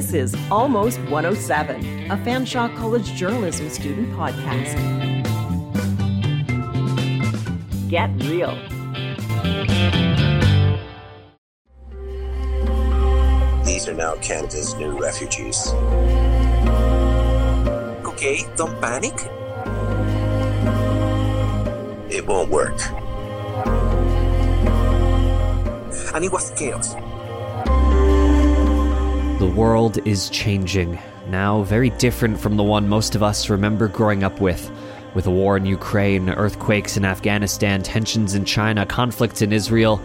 This is Almost 107, a Fanshawe College journalism student podcast. Get real. These are now Canada's new refugees. Okay, don't panic. It won't work. And it was chaos. World is changing, now very different from the one most of us remember growing up with. With a war in Ukraine, earthquakes in Afghanistan, tensions in China, conflicts in Israel,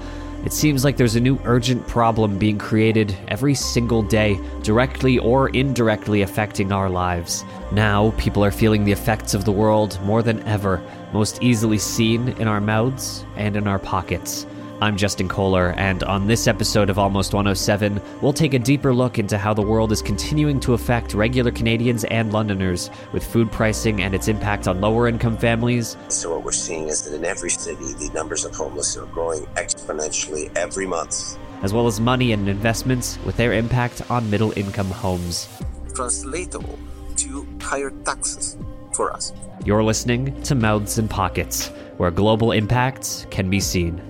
it seems like there's a new urgent problem being created every single day, directly or indirectly affecting our lives. Now, people are feeling the effects of the world more than ever, most easily seen in our mouths and in our pockets. I'm Justin Kohler, and on this episode of Almost 107, we'll take a deeper look into how the world is continuing to affect regular Canadians and Londoners with food pricing and its impact on lower income families. So, what we're seeing is that in every city, the numbers of homeless are growing exponentially every month. As well as money and investments with their impact on middle income homes. Translatable to higher taxes for us. You're listening to Mouths and Pockets, where global impacts can be seen.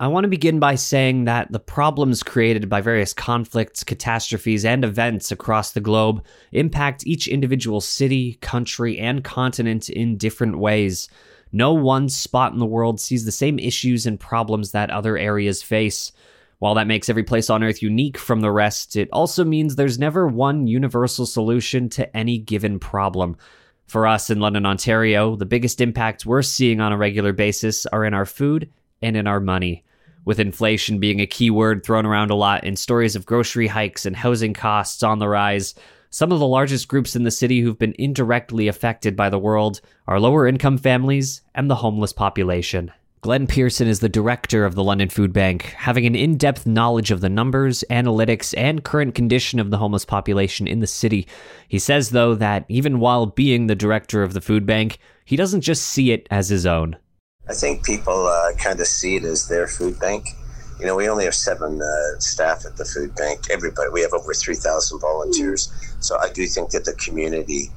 I want to begin by saying that the problems created by various conflicts, catastrophes, and events across the globe impact each individual city, country, and continent in different ways. No one spot in the world sees the same issues and problems that other areas face. While that makes every place on Earth unique from the rest, it also means there's never one universal solution to any given problem. For us in London, Ontario, the biggest impacts we're seeing on a regular basis are in our food and in our money with inflation being a key word thrown around a lot in stories of grocery hikes and housing costs on the rise. Some of the largest groups in the city who've been indirectly affected by the world are lower income families and the homeless population. Glen Pearson is the director of the London Food Bank, having an in depth knowledge of the numbers, analytics, and current condition of the homeless population in the city. He says, though, that even while being the director of the food bank, he doesn't just see it as his own. I think people uh, kind of see it as their food bank. You know, we only have seven uh, staff at the food bank. Everybody, we have over 3,000 volunteers. So I do think that the community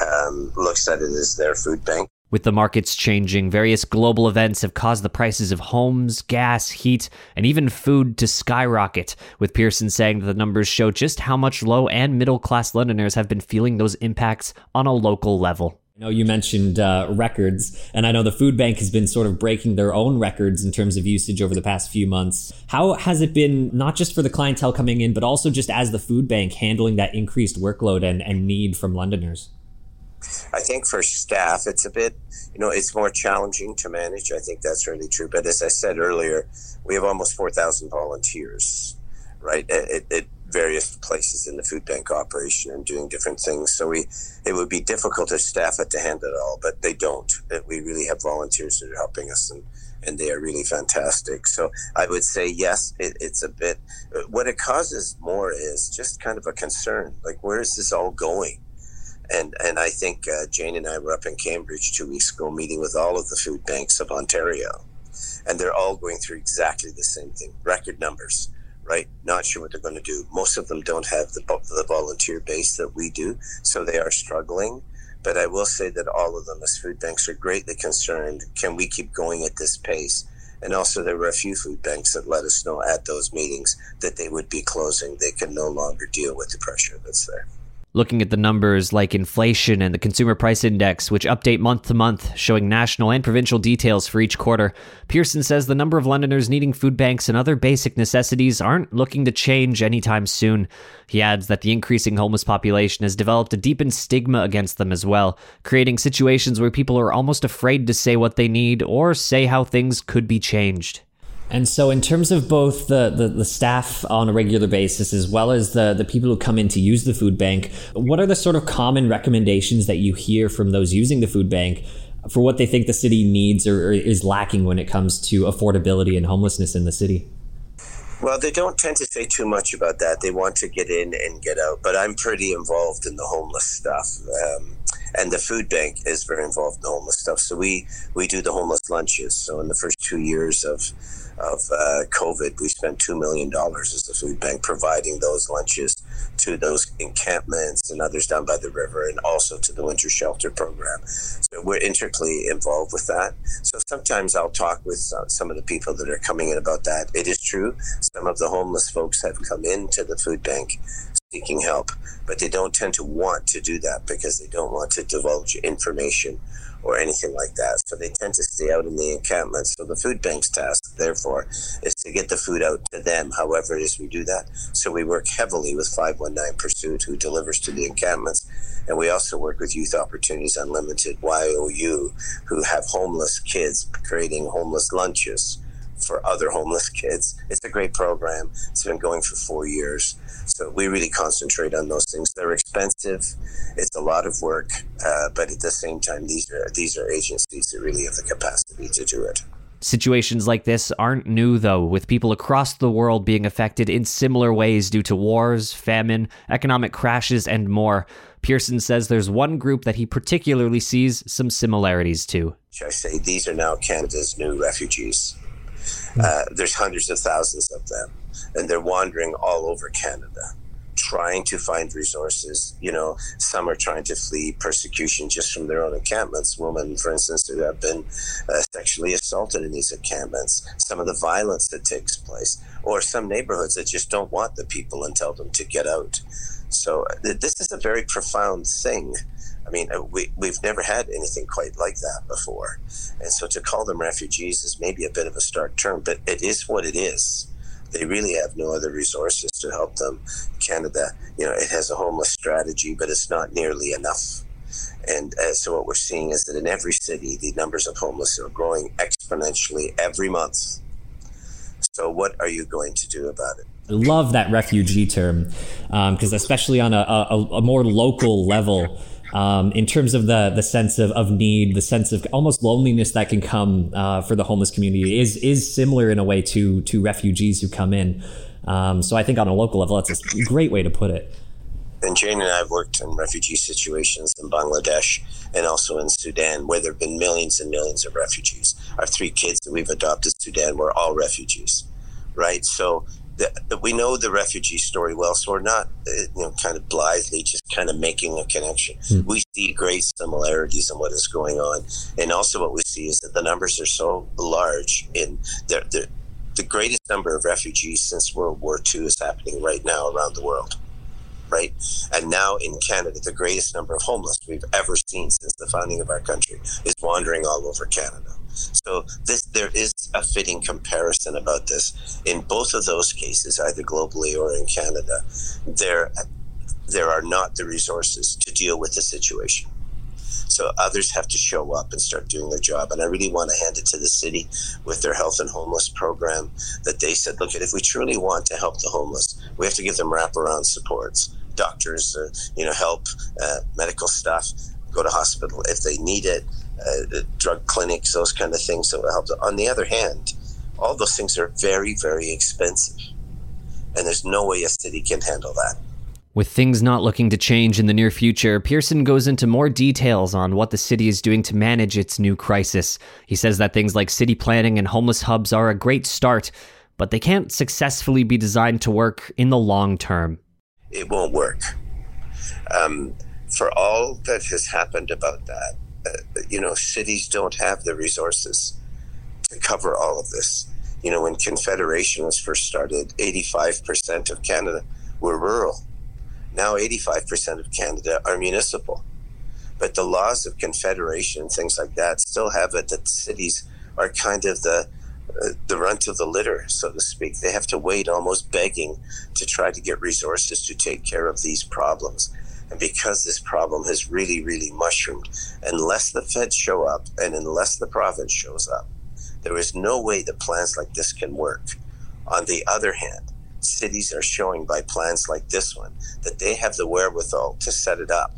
um, looks at it as their food bank. With the markets changing, various global events have caused the prices of homes, gas, heat, and even food to skyrocket, with Pearson saying that the numbers show just how much low and middle class Londoners have been feeling those impacts on a local level. I know you mentioned uh, records, and I know the food bank has been sort of breaking their own records in terms of usage over the past few months. How has it been, not just for the clientele coming in, but also just as the food bank handling that increased workload and, and need from Londoners? I think for staff, it's a bit, you know, it's more challenging to manage. I think that's really true. But as I said earlier, we have almost 4,000 volunteers, right? at, it, various places in the food bank operation and doing different things. So we, it would be difficult to staff it to handle it all, but they don't. We really have volunteers that are helping us, and and they are really fantastic. So I would say yes, it, it's a bit. What it causes more is just kind of a concern, like where is this all going? And and I think uh, Jane and I were up in Cambridge two weeks ago, meeting with all of the food banks of Ontario, and they're all going through exactly the same thing: record numbers right? Not sure what they're going to do. Most of them don't have the, the volunteer base that we do, so they are struggling. But I will say that all of them, as food banks, are greatly concerned. Can we keep going at this pace? And also, there were a few food banks that let us know at those meetings that they would be closing. They can no longer deal with the pressure that's there looking at the numbers like inflation and the consumer price index, which update month to month, showing national and provincial details for each quarter, Pearson says the number of Londoners needing food banks and other basic necessities aren't looking to change anytime soon. He adds that the increasing homeless population has developed a deepened stigma against them as well, creating situations where people are almost afraid to say what they need or say how things could be changed. And so, in terms of both the, the, the, staff on a regular basis as well as the, the people who come in to use the food bank, what are the sort of common recommendations that you hear from those using the food bank for what they think the city needs or, is lacking when it comes to affordability and homelessness in the city? Well, they don't tend to say too much about that. They want to get in and get out. But I'm pretty involved in the homeless stuff. Um, and the food bank is very involved in the homeless stuff. So we, we do the homeless lunches. So in the first two years of of uh, COVID, we spent $2 million as a food bank providing those lunches to those encampments and others down by the river and also to the winter shelter program. So we're intricately involved with that. So sometimes I'll talk with some of the people that are coming in about that. It is true, some of the homeless folks have come into the food bank seeking help, but they don't tend to want to do that because they don't want to divulge information or anything like that. So they tend to stay out in the encampments. So the food bank's task, therefore, is to get the food out to them, however it is we do that. So we work heavily with 519 Pursuit, who delivers to the encampments. And we also work with Youth Opportunities Unlimited, YOU, who have homeless kids creating homeless lunches for other homeless kids. It's a great program. It's been going for four years. So we really concentrate on those things. They're expensive. It's a lot of work, uh, but at the same time, these are these are agencies that really have the capacity to do it. Situations like this aren't new, though, with people across the world being affected in similar ways due to wars, famine, economic crashes, and more. Pearson says there's one group that he particularly sees some similarities to. Should I say these are now Canada's new refugees. Uh, there's hundreds of thousands of them, and they're wandering all over Canada trying to find resources. You know, some are trying to flee persecution just from their own encampments. Women, for instance, who have been uh, sexually assaulted in these encampments. Some of the violence that takes place, or some neighborhoods that just don't want the people and tell them to get out. So uh, this is a very profound thing. I mean, uh, we, we've never had anything quite like that before. And so to call them refugees is maybe a bit of a stark term, but it is what it is. They really have no other resources to help them. Canada, you know, it has a homeless strategy, but it's not nearly enough. And uh, so what we're seeing is that in every city, the numbers of homeless are growing exponentially every month. So what are you going to do about it? love that refugee term because um, especially on a, a, a, more local level um, in terms of the the sense of, of need the sense of almost loneliness that can come uh, for the homeless community is is similar in a way to to refugees who come in um, so I think on a local level that's a great way to put it and Jane and I have worked in refugee situations in Bangladesh and also in Sudan, where there have been millions and millions of refugees. Our three kids that we've adopted Sudan were all refugees, right? So the, we know the refugee story well, so we're not, uh, you know, kind of blithely just kind of making a connection. Mm. We see great similarities in what is going on, and also what we see is that the numbers are so large. In the the greatest number of refugees since World War II is happening right now around the world, right? And now in Canada, the greatest number of homeless we've ever seen since the founding of our country is wandering all over Canada. So this there is a fitting comparison about this. In both of those cases, either globally or in Canada, there there are not the resources to deal with the situation. So others have to show up and start doing their job. And I really want to hand it to the city with their health and homeless program that they said, look, if we truly want to help the homeless, we have to give them wraparound supports, doctors, uh, you know, help, uh, medical staff go to hospital if they need it, uh, drug clinics, those kind of things that will help. On the other hand, all those things are very, very expensive. And there's no way a city can handle that. With things not looking to change in the near future, Pearson goes into more details on what the city is doing to manage its new crisis. He says that things like city planning and homeless hubs are a great start, but they can't successfully be designed to work in the long term. It won't work. Um, for all that has happened about that, you know, cities don't have the resources to cover all of this. You know, when Confederation was first started, 85% of Canada were rural. Now 85% of Canada are municipal. But the laws of Confederation and things like that still have it that cities are kind of the uh, the runt of the litter, so to speak. They have to wait almost begging to try to get resources to take care of these problems. And because this problem has really, really mushroomed, unless the feds show up and unless the province shows up, there is no way that plans like this can work. On the other hand, cities are showing by plans like this one that they have the wherewithal to set it up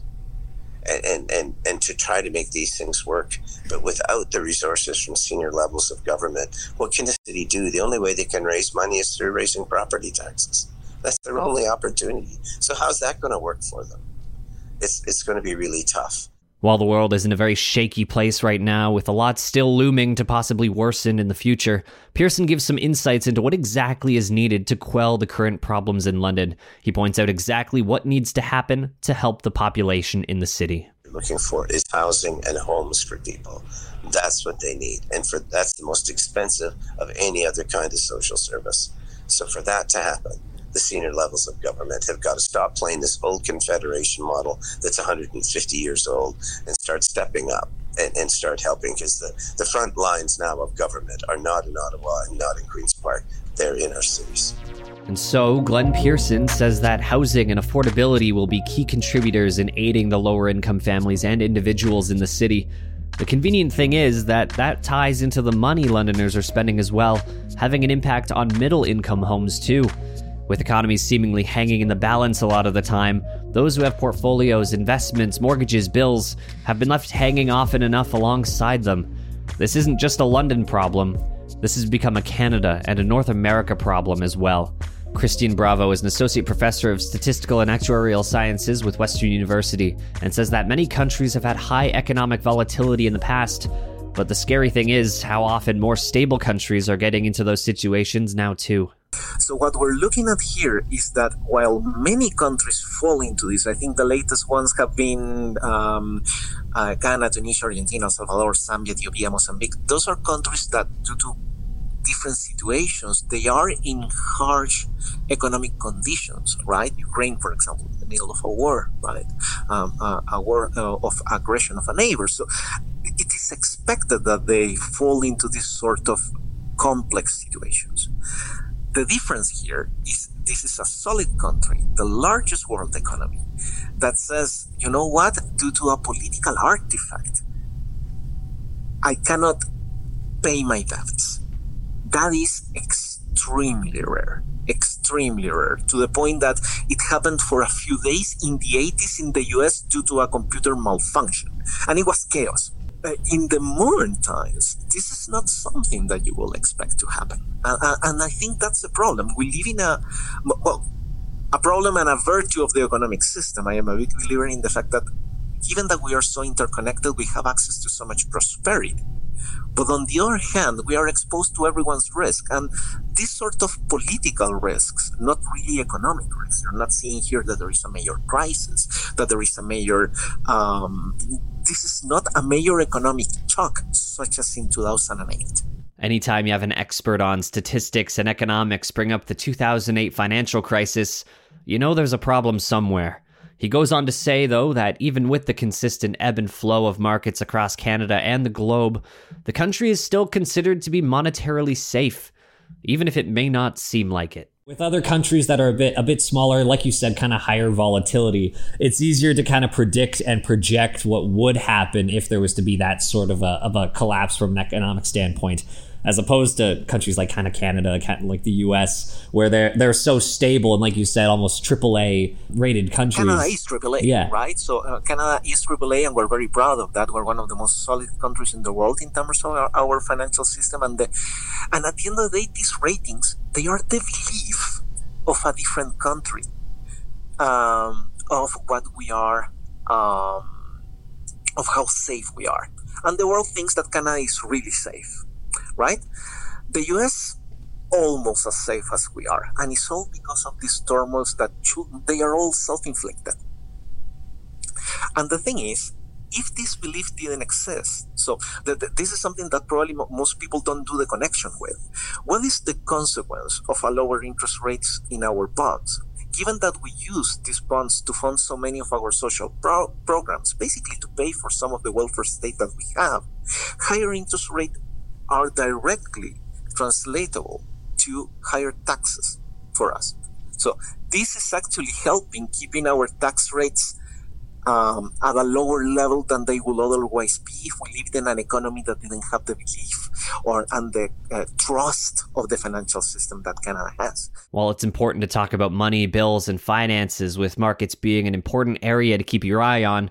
and, and, and, and to try to make these things work. But without the resources from senior levels of government, what can the city do? The only way they can raise money is through raising property taxes. That's their oh. only opportunity. So how's that going to work for them? it's it's going to be really tough. While the world is in a very shaky place right now, with a lot still looming to possibly worsen in the future, Pearson gives some insights into what exactly is needed to quell the current problems in London. He points out exactly what needs to happen to help the population in the city. Looking for is housing and homes for people. That's what they need, and for that's the most expensive of any other kind of social service. So for that to happen, the senior levels of government have got to stop playing this old confederation model that's 150 years old and start stepping up and, and start helping because the, the front lines now of government are not in Ottawa and not in Queen's Park. They're in our cities. And so, Glen Pearson says that housing and affordability will be key contributors in aiding the lower income families and individuals in the city. The convenient thing is that that ties into the money Londoners are spending as well, having an impact on middle income homes too. With economies seemingly hanging in the balance a lot of the time, those who have portfolios, investments, mortgages, bills have been left hanging often enough alongside them. This isn't just a London problem, this has become a Canada and a North America problem as well. Cristian Bravo is an associate professor of statistical and actuarial sciences with Western University and says that many countries have had high economic volatility in the past, but the scary thing is how often more stable countries are getting into those situations now, too. So what we're looking at here is that while many countries fall into this, I think the latest ones have been um, uh, Ghana, Tunisia, Argentina, El Salvador, Zambia, Ethiopia, Mozambique. Those are countries that, due to different situations, they are in harsh economic conditions, right? Ukraine, for example, in the middle of a war, right? Um, uh, a war uh, of aggression of a neighbor. So it is expected that they fall into this sort of complex situations. The difference here is this is a solid country, the largest world economy, that says, you know what, due to a political artifact, I cannot pay my debts. That is extremely rare, extremely rare, to the point that it happened for a few days in the 80s in the US due to a computer malfunction. And it was chaos uh, in the modern times, this is not something that you will expect to happen. Uh, and I think that's a problem. We live in a, well, a problem and a virtue of the economic system. I am a big believer in the fact that given that we are so interconnected, we have access to so much prosperity. But on the other hand, we are exposed to everyone's risk. And these sort of political risks, not really economic risks. You're not seeing here that there is a major crisis, that there is a major, um, this is not a major economic shock such as in 2008. Anytime you have an expert on statistics and economics bring up the 2008 financial crisis, you know there's a problem somewhere. He goes on to say, though, that even with the consistent ebb and flow of markets across Canada and the globe, the country is still considered to be monetarily safe, even if it may not seem like it. With other countries that are a bit a bit smaller, like you said, kind of higher volatility, it's easier to kind of predict and project what would happen if there was to be that sort of a, of a collapse from an economic standpoint as opposed to countries like kind of Canada, like the U.S., where they're they're so stable and, like you said, almost AAA rated countries. Canada is AAA, yeah. right? So uh, Canada is AAA, and we're very proud of that. We're one of the most solid countries in the world in terms of our, our financial system, and the, and at the end of the day, these ratings they are the belief of a different country, um, of what we are, um, of how safe we are, and the world thinks that Canada is really safe right? The US almost as safe as we are, and it's all because of these turmoils that they are all self-inflicted. And the thing is, if this belief didn't exist, so this is something that probably most people don't do the connection with. What is the consequence of a lower interest rates in our bonds? Given that we use these bonds to fund so many of our social pro- programs, basically to pay for some of the welfare state that we have, higher interest rate are directly translatable to higher taxes for us. So this is actually helping keeping our tax rates um, at a lower level than they would otherwise be if we lived in an economy that didn't have the belief or and the uh, trust of the financial system that Canada has. While it's important to talk about money, bills, and finances, with markets being an important area to keep your eye on,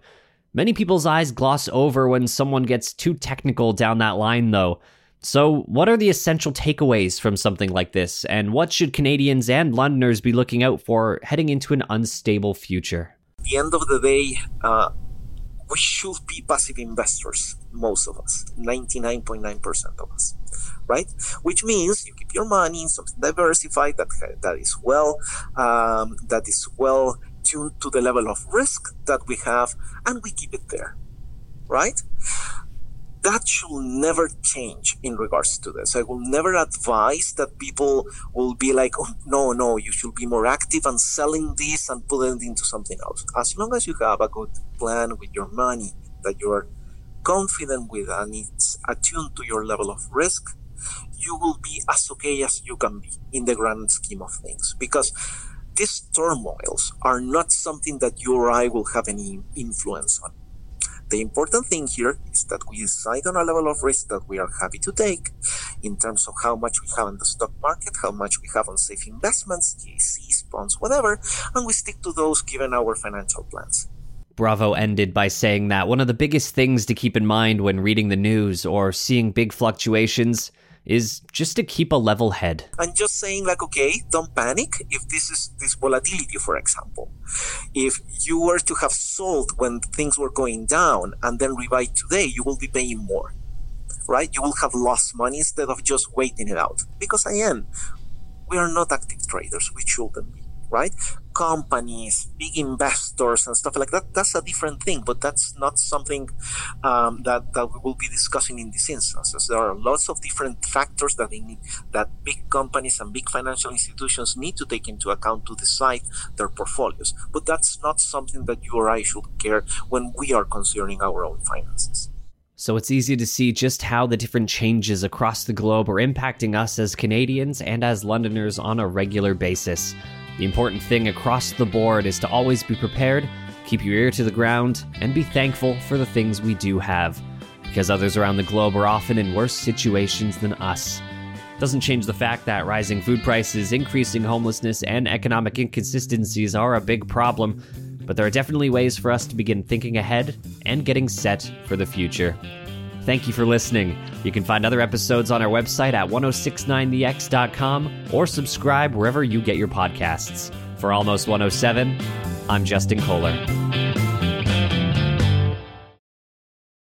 many people's eyes gloss over when someone gets too technical down that line, though. So, what are the essential takeaways from something like this, and what should Canadians and Londoners be looking out for heading into an unstable future? At the end of the day, uh, we should be passive investors, most of us, 99.9% of us, right? Which means you keep your money in something diversified that, that is well, um, that is well tuned to the level of risk that we have, and we keep it there, right? That should never change in regards to this. I will never advise that people will be like, oh, no, no, you should be more active and selling this and put it into something else. As long as you have a good plan with your money that you are confident with and it's attuned to your level of risk, you will be as okay as you can be in the grand scheme of things. Because these turmoils are not something that you or I will have any influence on the important thing here is that we decide on a level of risk that we are happy to take in terms of how much we have in the stock market, how much we have on safe investments, GCs, bonds, whatever, and we stick to those given our financial plans. Bravo ended by saying that one of the biggest things to keep in mind when reading the news or seeing big fluctuations is just to keep a level head. And just saying like, okay, don't panic if this is this volatility, for example. If you were to have sold when things were going down and then rebuy today, you will be paying more. Right? You will have lost money instead of just waiting it out. Because again, we are not active traders. We shouldn't be right? Companies, big investors, and stuff like that. That's a different thing, but that's not something um, that that we will be discussing in this instance. There are lots of different factors that they need, that big companies and big financial institutions need to take into account to decide their portfolios. But that's not something that you or I should care when we are considering our own finances. So it's easy to see just how the different changes across the globe are impacting us as Canadians and as Londoners on a regular basis. The important thing across the board is to always be prepared, keep your ear to the ground, and be thankful for the things we do have, because others around the globe are often in worse situations than us. Doesn't change the fact that rising food prices, increasing homelessness, and economic inconsistencies are a big problem, but there are definitely ways for us to begin thinking ahead and getting set for the future. Thank you for listening. You can find other episodes on our website at 1069thex.com or subscribe wherever you get your podcasts. For Almost 107, I'm Justin Kohler.